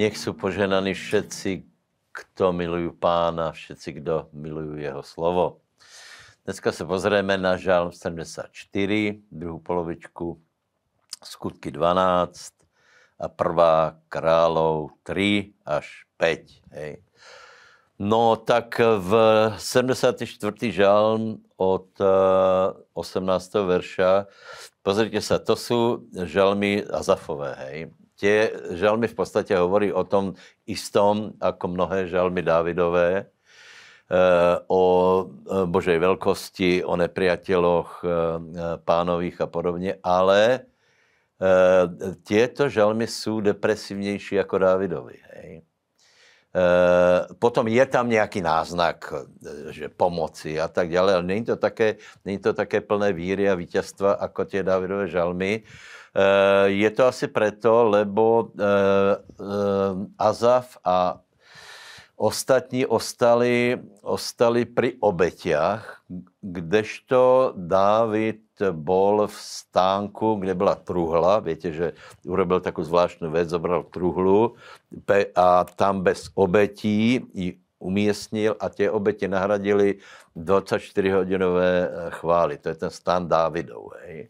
Nech jsou poženaní všetci, kdo milují pána, všetci, kdo milují jeho slovo. Dneska se pozrieme na žálm 74, druhou polovičku, skutky 12 a prvá králov 3 až 5. Hej. No tak v 74. žálm od 18. Eh, verša, pozrite sa, to sú žalmy Azafové, hej. Tie žalmy v podstate hovorí o tom istom, ako mnohé žalmy Dávidové, eh, o eh, Božej veľkosti, o nepriateľoch pánových a podobne, ale tieto žalmy sú depresivnější jako Dávidovi. Hej. Eh, potom je tam nějaký náznak, eh, že pomoci a tak dále, ale není to také, není to také plné víry a vítězstva, jako tě Davidové žalmy. Eh, je to asi proto, lebo Azaf a ostatní ostali, ostali pri obetiach, kdežto Dávid bol v stánku, kde byla truhla. Víte, že urobil takovou zvláštnu věc, zobral truhlu a tam bez obetí ji umístnil a tě oběti nahradili 24-hodinové eh, chvály. To je ten stan Dávidov. Hej.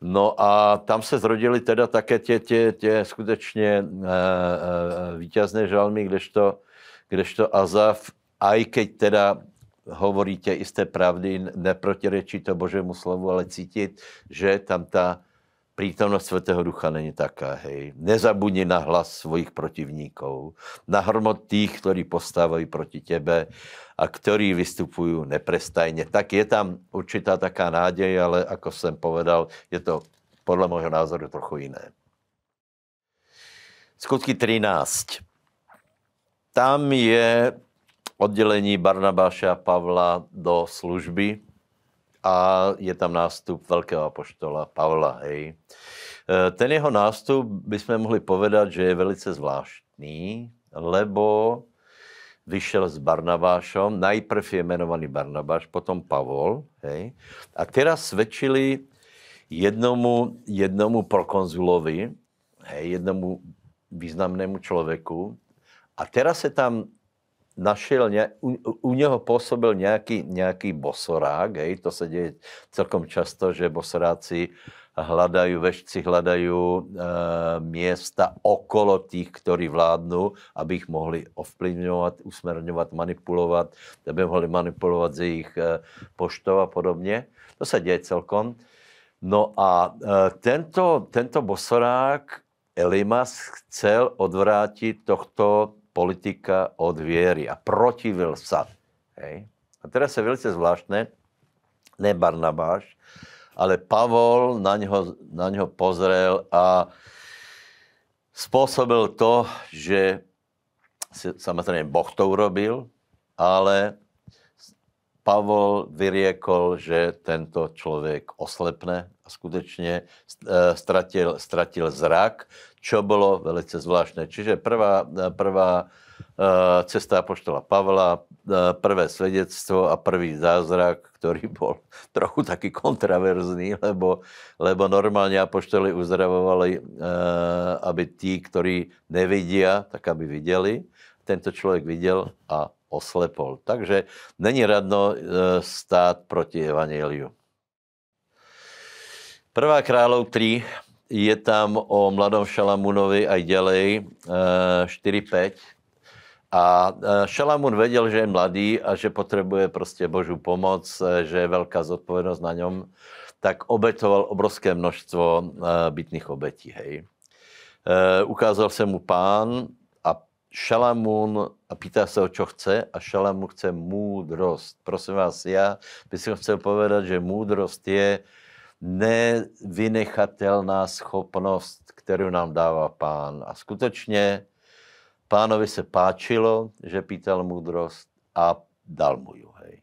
No a tam se zrodili teda také tě, tě, tě skutečně e, vítězné žalmy, kdežto, kdežto Azaf, aj keď teda hovoríte isté pravdy, neprotirečí to Božému slovu, ale cítit, že tam ta prítomnost Svatého Ducha není taká, hej. Nezabudni na hlas svojich protivníkov, na hromot tých, ktorí postávají proti tebe a ktorí vystupují neprestajně. Tak je tam určitá taká nádej, ale ako jsem povedal, je to podle môjho názoru trochu jiné. Skutky 13. Tam je oddělení Barnabáše a Pavla do služby a je tam nástup velkého apoštola Pavla. Hej. E, ten jeho nástup bychom mohli povedat, že je velice zvláštní, lebo vyšel s Barnabášom, najprv je jmenovaný Barnabáš, potom Pavol, hej, a teraz svědčili jednomu, jednomu prokonzulovi, hej, jednomu významnému člověku, a teraz se tam našel, ně, u, u něho působil nějaký, nějaký bosorák, hej, to se děje celkom často, že bosoráci hledají, vešci hledají e, města okolo těch, kteří vládnou, aby jich mohli ovplyvňovat, usmerňovat, manipulovat, aby mohli manipulovat z jejich e, poštou a podobně. To se děje celkom. No a e, tento, tento bosorák Elimas chcel odvrátit tohto politika od věry a protivil sa. Hej. A teraz je velice zvláštné, ne Barnabáš, ale Pavol na něho, na něho pozrel a způsobil to, že samozřejmě Boh to urobil, ale Pavol vyriekol, že tento člověk oslepne skutečně stratil, stratil zrak čo bylo velice zvláštné. Čiže prvá, prvá eh, cesta apoštola Pavla, eh, prvé svedectvo a prvý zázrak, který byl trochu taky kontraverzný, lebo, lebo normálně apoštoli uzdravovali, eh, aby tí, kteří nevidí, tak aby viděli. Tento člověk viděl a oslepol. Takže není radno stát proti evangeliu. Prvá kráľov 3, je tam o mladom Šalamunovi aj ďalej 4-5. Eh, a eh, Šalamun věděl, že je mladý a že potřebuje prostě Božu pomoc, eh, že je velká zodpovědnost na něm, tak obetoval obrovské množstvo bytných obetí. Hej. Ukázal se mu pán a Šalamun a pýtá se o čo chce a Šalamun chce můdrost. Prosím vás, já bych chtěl povedat, že můdrost je nevynechatelná schopnost, kterou nám dává pán. A skutečně pánovi se páčilo, že pýtal moudrost a dal mu ju. Hej.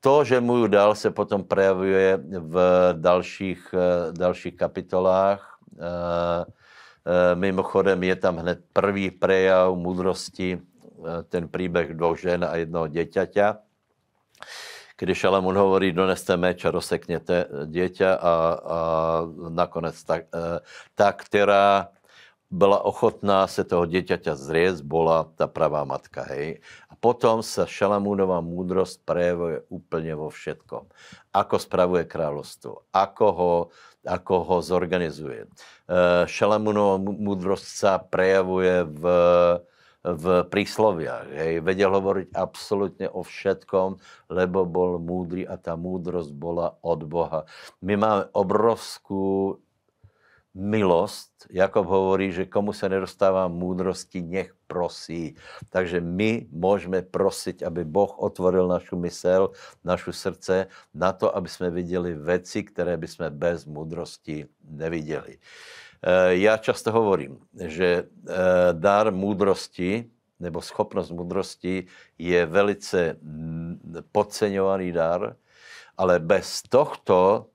To, že mu ju dal, se potom projevuje v dalších, eh, dalších kapitolách. Eh, eh, mimochodem je tam hned první prejav moudrosti, ten příběh dvou žen a jednoho děťaťa když Šalamun hovorí, doneste meč a rozsekněte dieťa a, a nakonec ta, ta, která byla ochotná se toho dieťaťa zriec, bola ta pravá matka, hej. A potom sa Šalamúnová múdrosť prejavuje úplne vo všetkom. Ako spravuje kráľovstvo, ako ho, ako ho zorganizuje. Šalamúnová múdrosť sa prejavuje v, v prísloviach. Hej. Vedel hovoriť absolútne o všetkom, lebo bol múdry a tá múdrosť bola od Boha. My máme obrovskú milost. Jakob hovorí, že komu se nedostává múdrosti, nech prosí. Takže my můžeme prosit, aby Boh otvoril našu mysel, našu srdce na to, aby jsme viděli věci, které by jsme bez múdrosti neviděli. Eh, já často hovorím, že eh, dar múdrosti nebo schopnost múdrosti je velice podceňovaný dar, ale bez tohto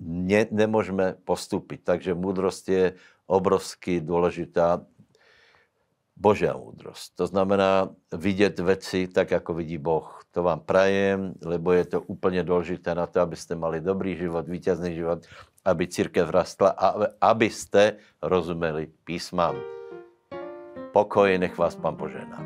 ne, nemůžeme postupit. Takže moudrost je obrovsky důležitá. Božia moudrost. To znamená vidět věci tak, jako vidí Boh. To vám prajem, lebo je to úplně důležité na to, abyste mali dobrý život, vítězný život, aby církev rastla a abyste rozumeli písmám. Pokoj, nech vás Pan požená.